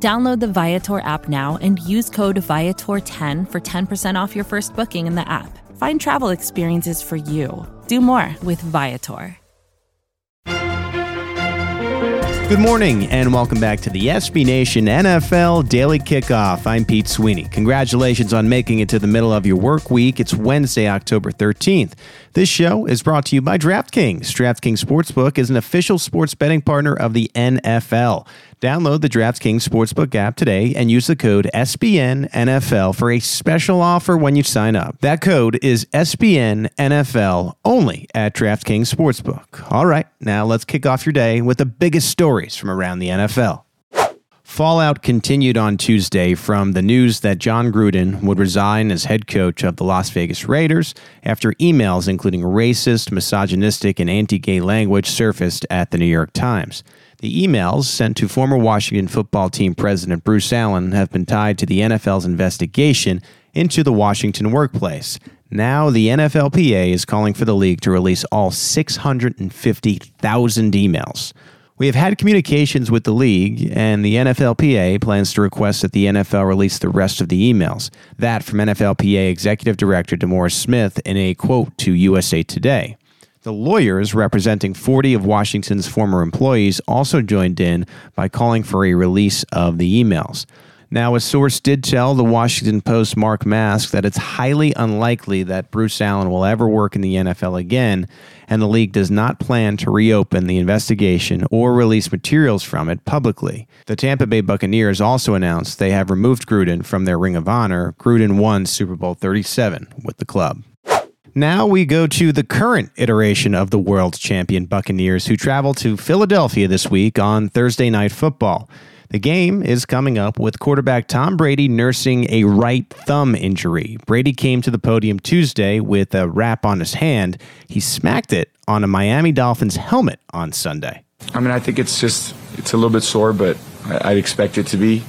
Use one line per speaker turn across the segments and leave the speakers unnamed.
Download the Viator app now and use code Viator10 for 10% off your first booking in the app. Find travel experiences for you. Do more with Viator.
Good morning and welcome back to the SB Nation NFL Daily Kickoff. I'm Pete Sweeney. Congratulations on making it to the middle of your work week. It's Wednesday, October 13th. This show is brought to you by DraftKings. DraftKings Sportsbook is an official sports betting partner of the NFL. Download the DraftKings Sportsbook app today and use the code SBNNFL for a special offer when you sign up. That code is SBNNFL only at DraftKings Sportsbook. All right, now let's kick off your day with the biggest stories from around the NFL. Fallout continued on Tuesday from the news that Jon Gruden would resign as head coach of the Las Vegas Raiders after emails including racist, misogynistic, and anti gay language surfaced at the New York Times. The emails sent to former Washington football team president Bruce Allen have been tied to the NFL's investigation into the Washington workplace. Now, the NFLPA is calling for the league to release all 650,000 emails. We have had communications with the league, and the NFLPA plans to request that the NFL release the rest of the emails. That from NFLPA Executive Director DeMaurice Smith in a quote to USA Today. The lawyers representing 40 of Washington's former employees also joined in by calling for a release of the emails. Now, a source did tell the Washington Post Mark Maske that it's highly unlikely that Bruce Allen will ever work in the NFL again, and the league does not plan to reopen the investigation or release materials from it publicly. The Tampa Bay Buccaneers also announced they have removed Gruden from their Ring of Honor. Gruden won Super Bowl 37 with the club. Now we go to the current iteration of the world champion Buccaneers, who travel to Philadelphia this week on Thursday Night Football. The game is coming up with quarterback Tom Brady nursing a right thumb injury. Brady came to the podium Tuesday with a wrap on his hand. He smacked it on a Miami Dolphins helmet on Sunday.
I mean, I think it's just it's a little bit sore, but I, would expect it to be.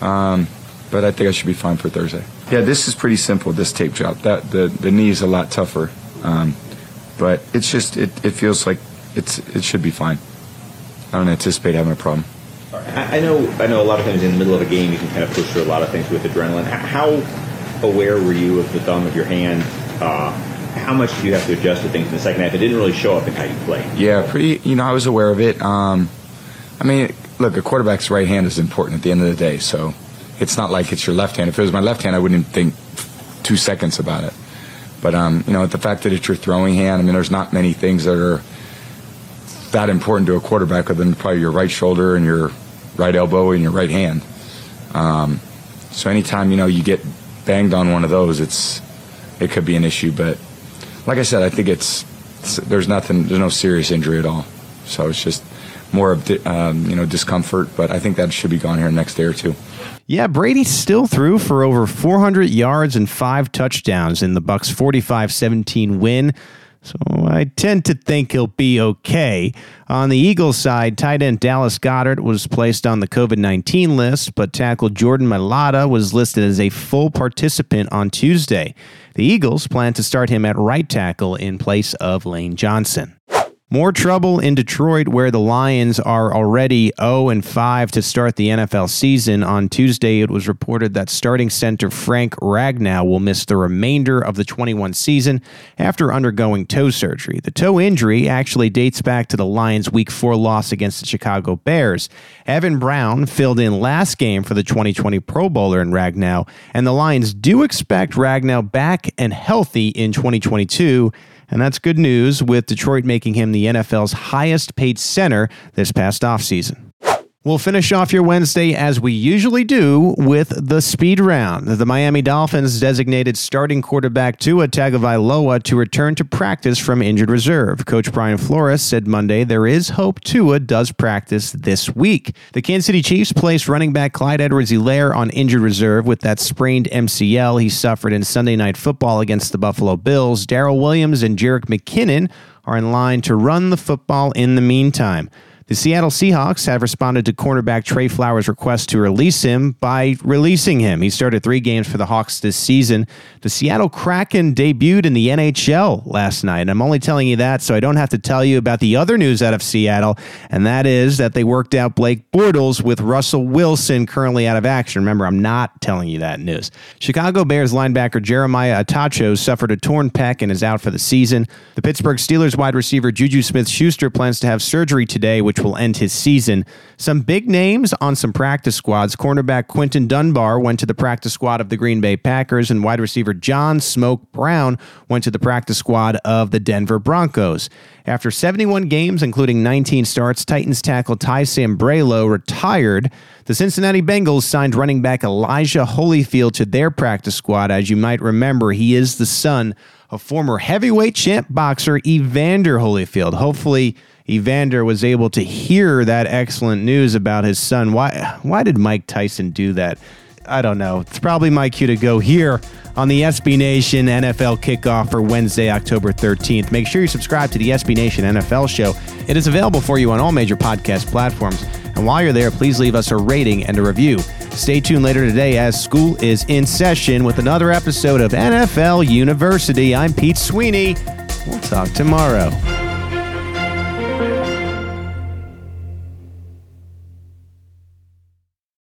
Um, but I think I should be fine for Thursday. Yeah, this is pretty simple. This tape job. That the the knee is a lot tougher, um, but it's just it, it feels like it's it should be fine. I don't anticipate having a problem.
I know, I know. A lot of times in the middle of a game, you can kind of push through a lot of things with adrenaline. How aware were you of the thumb of your hand? Uh, how much do you have to adjust to things in the second half? It didn't really show up in how you played.
Yeah, pretty. You know, I was aware of it. Um, I mean, look, a quarterback's right hand is important at the end of the day. So it's not like it's your left hand. If it was my left hand, I wouldn't think two seconds about it. But um, you know, the fact that it's your throwing hand, I mean, there's not many things that are that important to a quarterback other than probably your right shoulder and your right elbow and your right hand. Um, so anytime you know you get banged on one of those, it's it could be an issue. But like I said, I think it's, it's there's nothing, there's no serious injury at all. So it's just more of um, you know discomfort. But I think that should be gone here next day or two.
Yeah, Brady still threw for over 400 yards and five touchdowns in the Bucks' 45-17 win. So I tend to think he'll be okay. On the Eagles side, tight end Dallas Goedert was placed on the COVID 19 list, but tackle Jordan Mailata was listed as a full participant on Tuesday. The Eagles plan to start him at right tackle in place of Lane Johnson. More trouble in Detroit, where the Lions are already 0 and 5 to start the NFL season. On Tuesday, it was reported that starting center Frank Ragnow will miss the remainder of the 21 season after undergoing toe surgery. The toe injury actually dates back to the Lions' Week 4 loss against the Chicago Bears. Evan Brown filled in last game for the 2020 Pro Bowler in Ragnow, and the Lions do expect Ragnow back and healthy in 2022. And that's good news with Detroit making him the NFL's highest paid center this past offseason. We'll finish off your Wednesday as we usually do with the speed round. The Miami Dolphins designated starting quarterback Tua Tagovailoa to return to practice from injured reserve. Coach Brian Flores said Monday there is hope Tua does practice this week. The Kansas City Chiefs placed running back Clyde Edwards-Helaire on injured reserve with that sprained MCL he suffered in Sunday Night Football against the Buffalo Bills. Darrel Williams and Jerick McKinnon are in line to run the football in the meantime. The Seattle Seahawks have responded to cornerback Tre Flowers' request to release him by releasing him. He started three games for the Hawks this season. The Seattle Kraken debuted in the NHL last night. And I'm only telling you that so I don't have to tell you about the other news out of Seattle, and that is that they worked out Blake Bortles with Russell Wilson currently out of action. Remember, I'm not telling you that news. Chicago Bears linebacker Jeremiah Attaochu suffered a torn pec and is out for the season. The Pittsburgh Steelers wide receiver Juju Smith Schuster plans to have surgery today, which which will end his season. Some big names on some practice squads. Cornerback Quinton Dunbar went to the practice squad of the Green Bay Packers, and wide receiver John Smoke Brown went to the practice squad of the Denver Broncos. After 71 games, including 19 starts, Titans tackle Ty Sambrailo retired. The Cincinnati Bengals signed running back Elijah Holyfield to their practice squad. As you might remember, he is the son of former heavyweight champ boxer Evander Holyfield. Hopefully, Evander was able to hear that excellent news about his son. Why why did Mike Tyson do that? I don't know. It's probably my cue to go here on the SB Nation NFL kickoff for Wednesday, October 13th. Make sure you subscribe to the SB Nation NFL show. It is available for you on all major podcast platforms. And while you're there, please leave us a rating and a review. Stay tuned later today as school is in session with another episode of NFL University. I'm Pete Sweeney. We'll talk tomorrow.